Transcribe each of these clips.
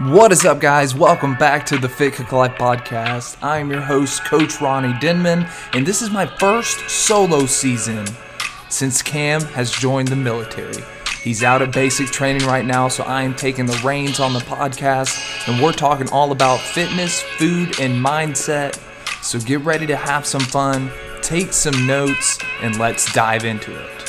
What is up, guys? Welcome back to the Fit Cook Life podcast. I am your host, Coach Ronnie Denman, and this is my first solo season since Cam has joined the military. He's out at basic training right now, so I am taking the reins on the podcast, and we're talking all about fitness, food, and mindset. So get ready to have some fun, take some notes, and let's dive into it.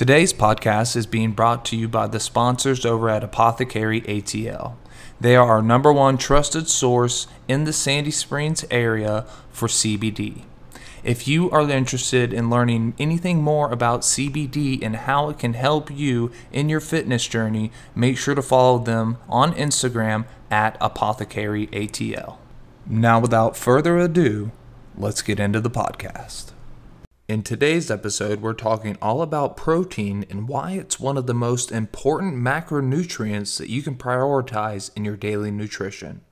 Today's podcast is being brought to you by the sponsors over at Apothecary ATL. They are our number one trusted source in the Sandy Springs area for CBD. If you are interested in learning anything more about CBD and how it can help you in your fitness journey, make sure to follow them on Instagram at Apothecary ATL. Now, without further ado, let's get into the podcast. In today's episode, we're talking all about protein and why it's one of the most important macronutrients that you can prioritize in your daily nutrition.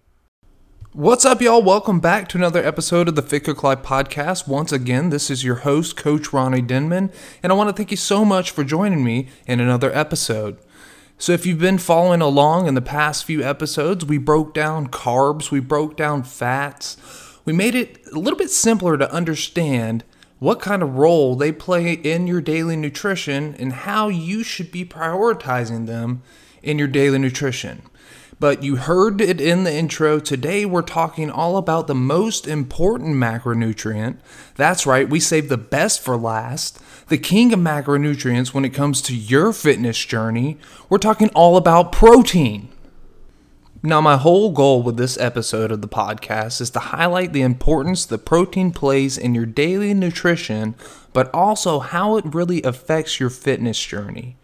What's up, y'all? Welcome back to another episode of the Fit Cook Life podcast. Once again, this is your host, Coach Ronnie Denman, and I want to thank you so much for joining me in another episode. So, if you've been following along in the past few episodes, we broke down carbs, we broke down fats, we made it a little bit simpler to understand what kind of role they play in your daily nutrition and how you should be prioritizing them in your daily nutrition. But you heard it in the intro. Today we're talking all about the most important macronutrient. That's right, we save the best for last. The king of macronutrients when it comes to your fitness journey. We're talking all about protein. Now, my whole goal with this episode of the podcast is to highlight the importance the protein plays in your daily nutrition, but also how it really affects your fitness journey.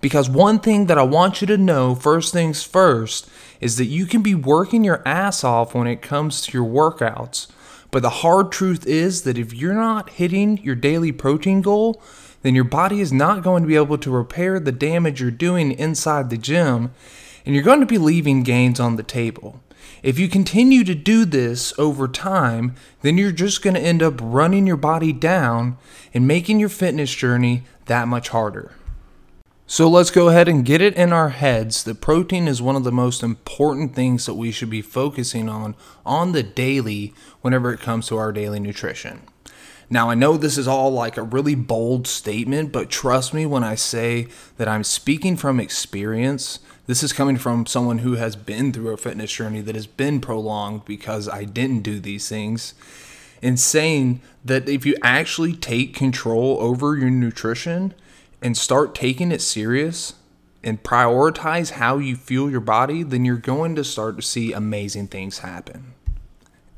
Because one thing that I want you to know, first things first, is that you can be working your ass off when it comes to your workouts. But the hard truth is that if you're not hitting your daily protein goal, then your body is not going to be able to repair the damage you're doing inside the gym and you're going to be leaving gains on the table. If you continue to do this over time, then you're just going to end up running your body down and making your fitness journey that much harder. So let's go ahead and get it in our heads that protein is one of the most important things that we should be focusing on on the daily whenever it comes to our daily nutrition. Now, I know this is all like a really bold statement, but trust me when I say that I'm speaking from experience. This is coming from someone who has been through a fitness journey that has been prolonged because I didn't do these things. And saying that if you actually take control over your nutrition and start taking it serious and prioritize how you fuel your body, then you're going to start to see amazing things happen.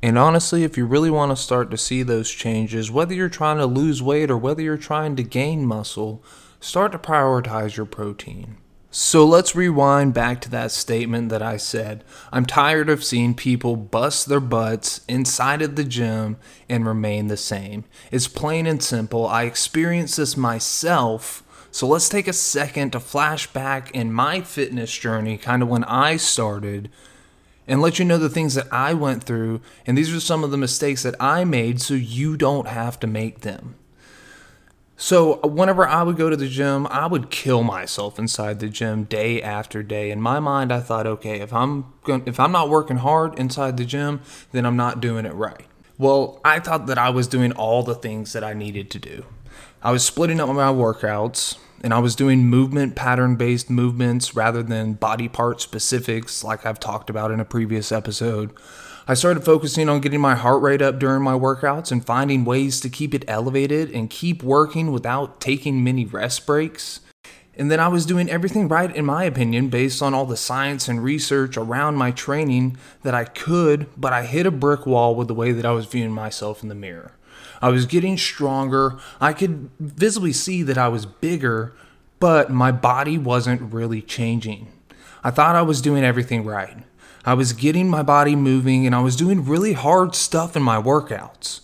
And honestly, if you really want to start to see those changes, whether you're trying to lose weight or whether you're trying to gain muscle, start to prioritize your protein. So let's rewind back to that statement that I said. I'm tired of seeing people bust their butts inside of the gym and remain the same. It's plain and simple. I experienced this myself. So let's take a second to flash back in my fitness journey, kind of when I started and let you know the things that I went through. And these are some of the mistakes that I made so you don't have to make them. So, uh, whenever I would go to the gym, I would kill myself inside the gym day after day. In my mind, I thought, okay, if I'm going, if I'm not working hard inside the gym, then I'm not doing it right. Well, I thought that I was doing all the things that I needed to do. I was splitting up my workouts and I was doing movement pattern based movements rather than body part specifics like I've talked about in a previous episode. I started focusing on getting my heart rate up during my workouts and finding ways to keep it elevated and keep working without taking many rest breaks. And then I was doing everything right, in my opinion, based on all the science and research around my training that I could, but I hit a brick wall with the way that I was viewing myself in the mirror. I was getting stronger. I could visibly see that I was bigger, but my body wasn't really changing. I thought I was doing everything right. I was getting my body moving and I was doing really hard stuff in my workouts.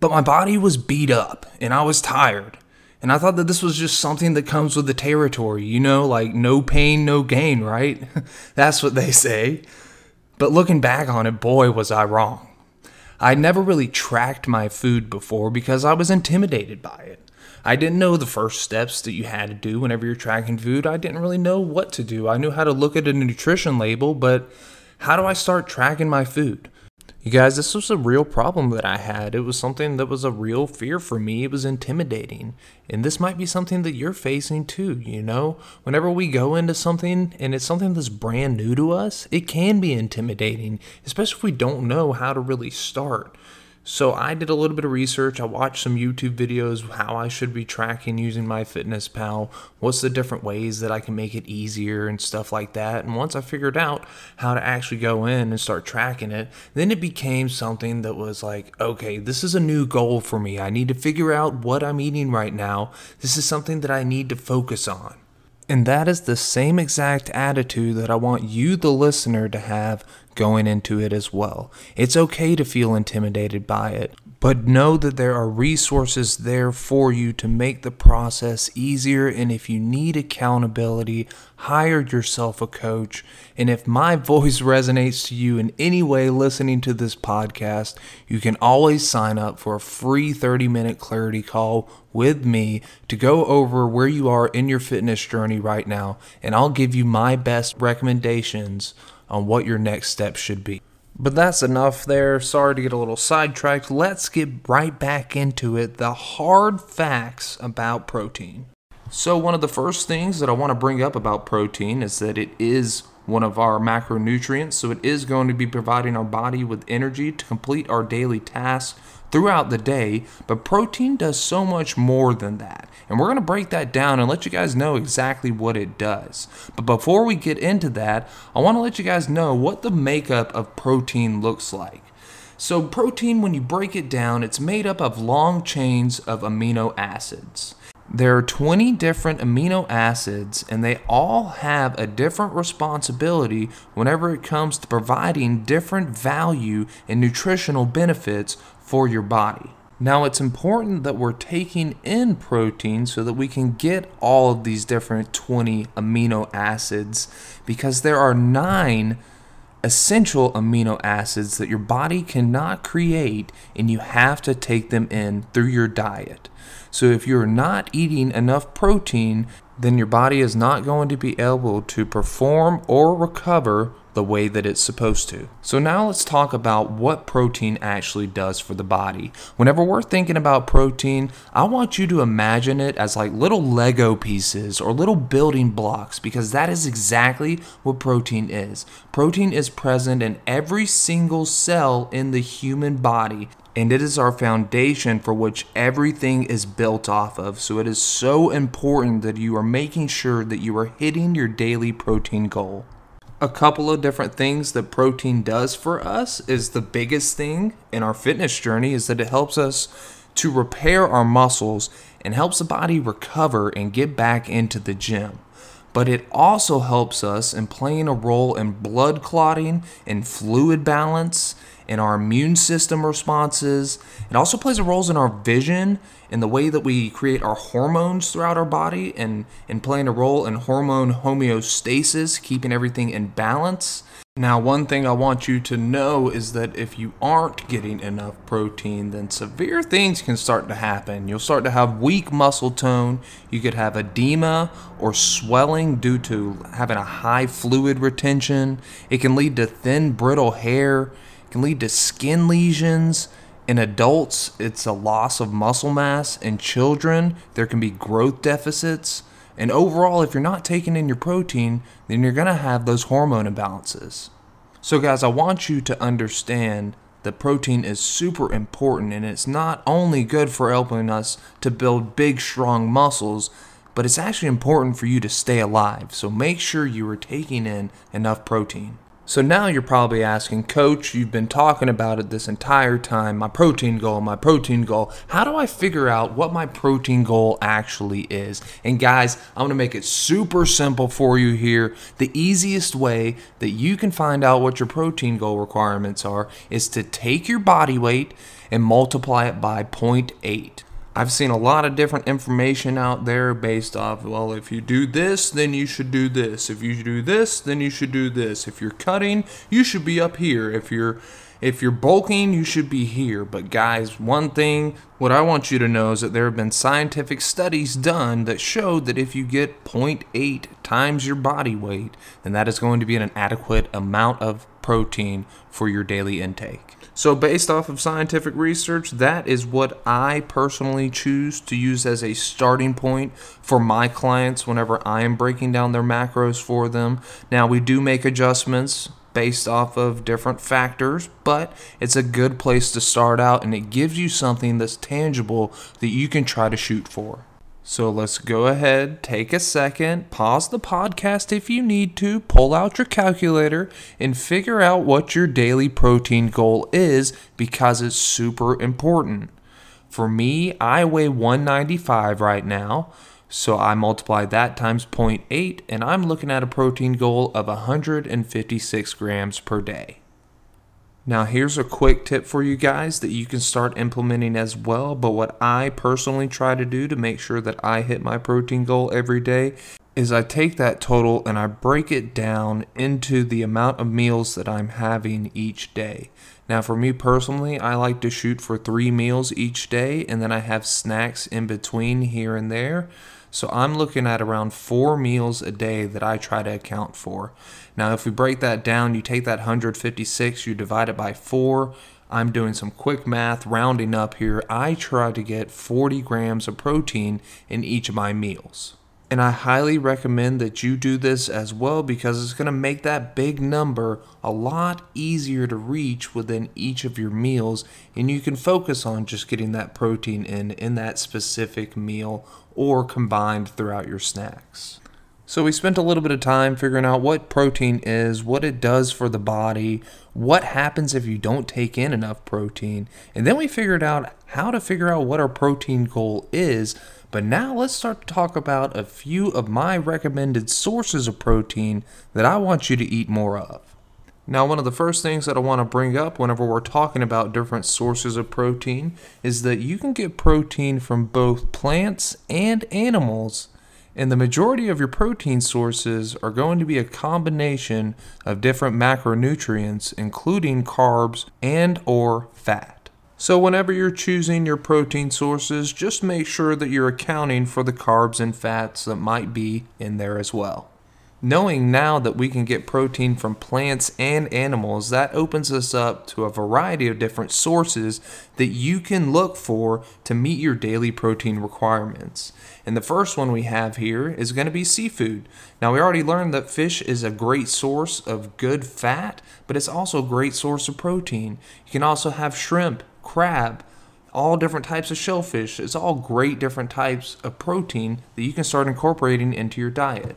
But my body was beat up and I was tired. And I thought that this was just something that comes with the territory, you know, like no pain, no gain, right? That's what they say. But looking back on it, boy, was I wrong. I never really tracked my food before because I was intimidated by it. I didn't know the first steps that you had to do whenever you're tracking food. I didn't really know what to do. I knew how to look at a nutrition label, but how do I start tracking my food? You guys, this was a real problem that I had. It was something that was a real fear for me. It was intimidating. And this might be something that you're facing too, you know? Whenever we go into something and it's something that's brand new to us, it can be intimidating, especially if we don't know how to really start. So I did a little bit of research. I watched some YouTube videos how I should be tracking using MyFitnessPal, What's the different ways that I can make it easier and stuff like that. And once I figured out how to actually go in and start tracking it, then it became something that was like, okay, this is a new goal for me. I need to figure out what I'm eating right now. This is something that I need to focus on. And that is the same exact attitude that I want you, the listener, to have going into it as well. It's okay to feel intimidated by it, but know that there are resources there for you to make the process easier. And if you need accountability, hire yourself a coach. And if my voice resonates to you in any way listening to this podcast, you can always sign up for a free 30 minute clarity call with me to go over where you are in your fitness journey right now. And I'll give you my best recommendations on what your next step should be. But that's enough there. Sorry to get a little sidetracked. Let's get right back into it the hard facts about protein. So, one of the first things that I want to bring up about protein is that it is one of our macronutrients, so it is going to be providing our body with energy to complete our daily tasks throughout the day, but protein does so much more than that. And we're going to break that down and let you guys know exactly what it does. But before we get into that, I want to let you guys know what the makeup of protein looks like. So, protein, when you break it down, it's made up of long chains of amino acids. There are 20 different amino acids, and they all have a different responsibility whenever it comes to providing different value and nutritional benefits for your body. Now, it's important that we're taking in protein so that we can get all of these different 20 amino acids because there are nine essential amino acids that your body cannot create and you have to take them in through your diet. So, if you're not eating enough protein, then your body is not going to be able to perform or recover the way that it's supposed to. So now let's talk about what protein actually does for the body. Whenever we're thinking about protein, I want you to imagine it as like little Lego pieces or little building blocks because that is exactly what protein is. Protein is present in every single cell in the human body and it is our foundation for which everything is built off of. So it is so important that you are making sure that you are hitting your daily protein goal a couple of different things that protein does for us is the biggest thing in our fitness journey is that it helps us to repair our muscles and helps the body recover and get back into the gym. But it also helps us in playing a role in blood clotting and fluid balance in our immune system responses. It also plays a role in our vision in the way that we create our hormones throughout our body and, and playing a role in hormone homeostasis, keeping everything in balance. Now, one thing I want you to know is that if you aren't getting enough protein, then severe things can start to happen. You'll start to have weak muscle tone. You could have edema or swelling due to having a high fluid retention. It can lead to thin, brittle hair can lead to skin lesions. In adults, it's a loss of muscle mass. In children, there can be growth deficits. And overall, if you're not taking in your protein, then you're going to have those hormone imbalances. So, guys, I want you to understand that protein is super important and it's not only good for helping us to build big, strong muscles, but it's actually important for you to stay alive. So, make sure you are taking in enough protein. So now you're probably asking, Coach, you've been talking about it this entire time, my protein goal, my protein goal. How do I figure out what my protein goal actually is? And guys, I'm to make it super simple for you here. The easiest way that you can find out what your protein goal requirements are is to take your body weight and multiply it by 0.8. I've seen a lot of different information out there based off, well, if you do this, then you should do this. If you do this, then you should do this. If you're cutting, you should be up here. If you're if you're bulking, you should be here. But guys, one thing what I want you to know is that there have been scientific studies done that showed that if you get 0.8 times your body weight, then that is going to be an adequate amount of protein for your daily intake. So, based off of scientific research, that is what I personally choose to use as a starting point for my clients whenever I am breaking down their macros for them. Now, we do make adjustments based off of different factors, but it's a good place to start out and it gives you something that's tangible that you can try to shoot for. So let's go ahead, take a second, pause the podcast if you need to, pull out your calculator, and figure out what your daily protein goal is because it's super important. For me, I weigh 195 right now, so I multiply that times 0.8, and I'm looking at a protein goal of 156 grams per day. Now, here's a quick tip for you guys that you can start implementing as well. But what I personally try to do to make sure that I hit my protein goal every day is I take that total and I break it down into the amount of meals that I'm having each day. Now, for me personally, I like to shoot for three meals each day and then I have snacks in between here and there. So I'm looking at around four meals a day that I try to account for. Now, if we break that down, you take that 156, you divide it by four. I'm doing some quick math, rounding up here. I try to get 40 grams of protein in each of my meals. And I highly recommend that you do this as well because it's going to make that big number a lot easier to reach within each of your meals. And you can focus on just getting that protein in in that specific meal or combined throughout your snacks. So we spent a little bit of time figuring out what protein is, what it does for the body, what happens if you don't take in enough protein, and then we figured out how to figure out what our protein goal is but now let's start to talk about a few of my recommended sources of protein that I want you to eat more of. Now, one of the first things that I want to bring up whenever we're talking about different sources of protein is that you can get protein from both plants and animals, and the majority of your protein sources are going to be a combination of different macronutrients, including carbs and or fat. So whenever you're choosing your protein sources, just make sure that you're accounting for the carbs and fats that might be in there as well. Knowing now that we can get protein from plants and animals, that opens us up to a variety of different sources that you can look for to meet your daily protein requirements. And the first one we have here is going to be seafood. Now, we already learned that fish is a great source of good fat, but it's also a great source of protein. You can also have shrimp, crab, all different types of shellfish. It's all great different types of protein that you can start incorporating into your diet.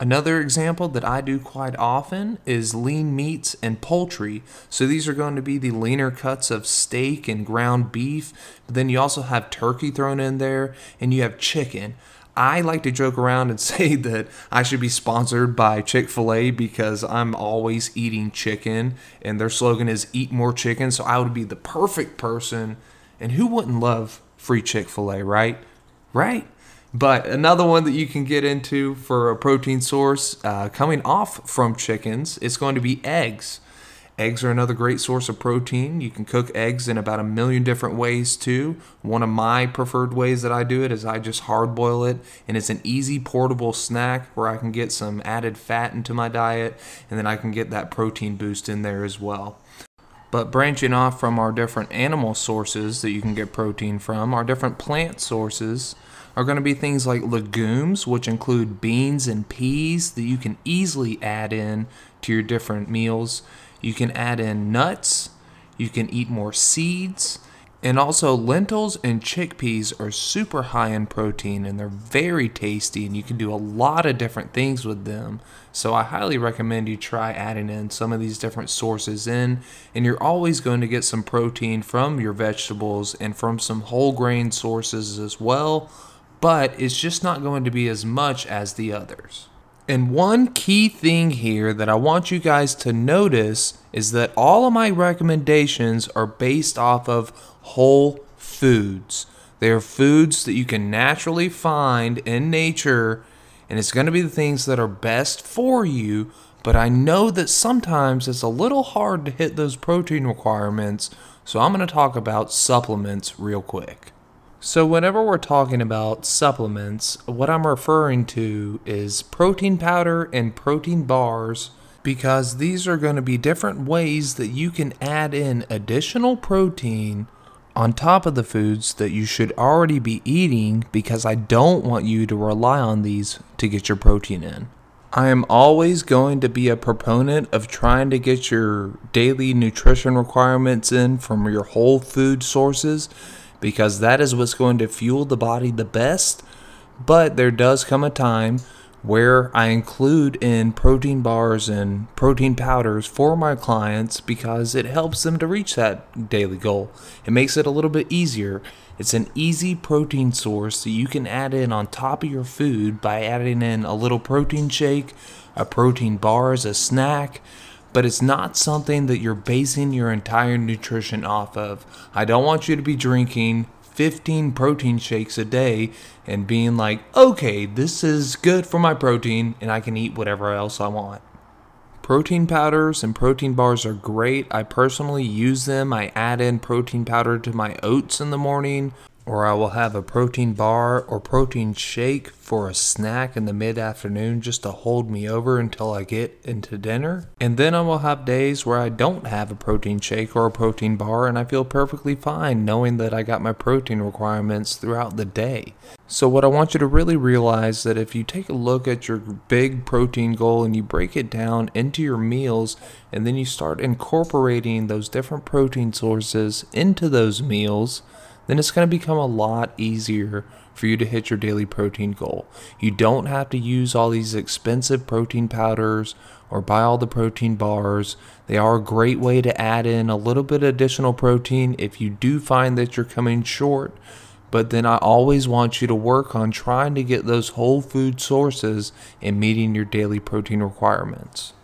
Another example that I do quite often is lean meats and poultry. So these are going to be the leaner cuts of steak and ground beef. But then you also have turkey thrown in there and you have chicken. I like to joke around and say that I should be sponsored by Chick fil A because I'm always eating chicken and their slogan is eat more chicken. So I would be the perfect person. And who wouldn't love free Chick fil A, right? Right? But another one that you can get into for a protein source uh, coming off from chickens is going to be eggs. Eggs are another great source of protein. You can cook eggs in about a million different ways too. One of my preferred ways that I do it is I just hard boil it, and it's an easy portable snack where I can get some added fat into my diet, and then I can get that protein boost in there as well. But branching off from our different animal sources that you can get protein from, our different plant sources are going to be things like legumes, which include beans and peas that you can easily add in to your different meals. You can add in nuts, you can eat more seeds, and also lentils and chickpeas are super high in protein and they're very tasty and you can do a lot of different things with them. So I highly recommend you try adding in some of these different sources in and you're always going to get some protein from your vegetables and from some whole grain sources as well, but it's just not going to be as much as the others. And one key thing here that I want you guys to notice is that all of my recommendations are based off of whole foods. They are foods that you can naturally find in nature, and it's going to be the things that are best for you. But I know that sometimes it's a little hard to hit those protein requirements, so I'm going to talk about supplements real quick. So, whenever we're talking about supplements, what I'm referring to is protein powder and protein bars because these are going to be different ways that you can add in additional protein on top of the foods that you should already be eating because I don't want you to rely on these to get your protein in. I am always going to be a proponent of trying to get your daily nutrition requirements in from your whole food sources because that is what's going to fuel the body the best. But there does come a time where I include in protein bars and protein powders for my clients because it helps them to reach that daily goal. It makes it a little bit easier. It's an easy protein source that you can add in on top of your food by adding in a little protein shake, a protein bar as a snack, but it's not something that you're basing your entire nutrition off of. I don't want you to be drinking 15 protein shakes a day and being like, okay, this is good for my protein and I can eat whatever else I want. Protein powders and protein bars are great. I personally use them. I add in protein powder to my oats in the morning or I will have a protein bar or protein shake for a snack in the mid afternoon just to hold me over until I get into dinner. And then I will have days where I don't have a protein shake or a protein bar and I feel perfectly fine knowing that I got my protein requirements throughout the day. So what I want you to really realize that if you take a look at your big protein goal and you break it down into your meals and then you start incorporating those different protein sources into those meals, then it's going to become a lot easier for you to hit your daily protein goal. You don't have to use all these expensive protein powders or buy all the protein bars. They are a great way to add in a little bit of additional protein if you do find that you're coming short. But then I always want you to work on trying to get those whole food sources and meeting your daily protein requirements.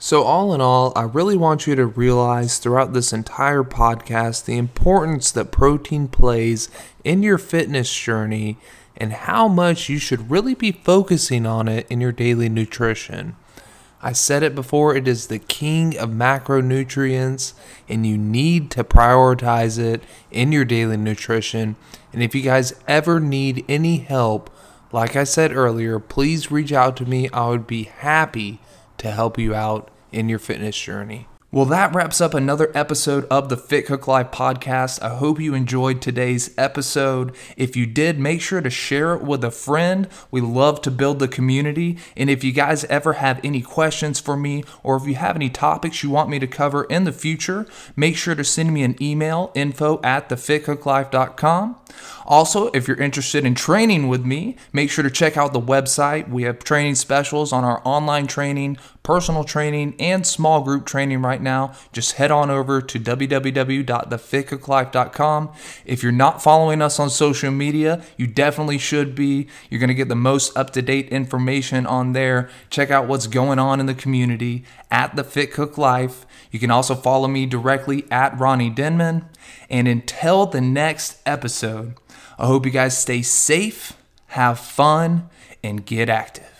So, all in all, I really want you to realize throughout this entire podcast the importance that protein plays in your fitness journey and how much you should really be focusing on it in your daily nutrition. I said it before, it is the king of macronutrients, and you need to prioritize it in your daily nutrition. And if you guys ever need any help, like I said earlier, please reach out to me. I would be happy to help you out in your fitness journey. Well, that wraps up another episode of the Fit Cook Life podcast. I hope you enjoyed today's episode. If you did, make sure to share it with a friend. We love to build the community. And if you guys ever have any questions for me, or if you have any topics you want me to cover in the future, make sure to send me an email info at thefitcooklife.com. Also, if you're interested in training with me, make sure to check out the website. We have training specials on our online training, personal training, and small group training right now. Just head on over to www.thefitcooklife.com. If you're not following us on social media, you definitely should be. You're going to get the most up to date information on there. Check out what's going on in the community at the Fit Cook Life. You can also follow me directly at Ronnie Denman. And until the next episode, I hope you guys stay safe, have fun, and get active.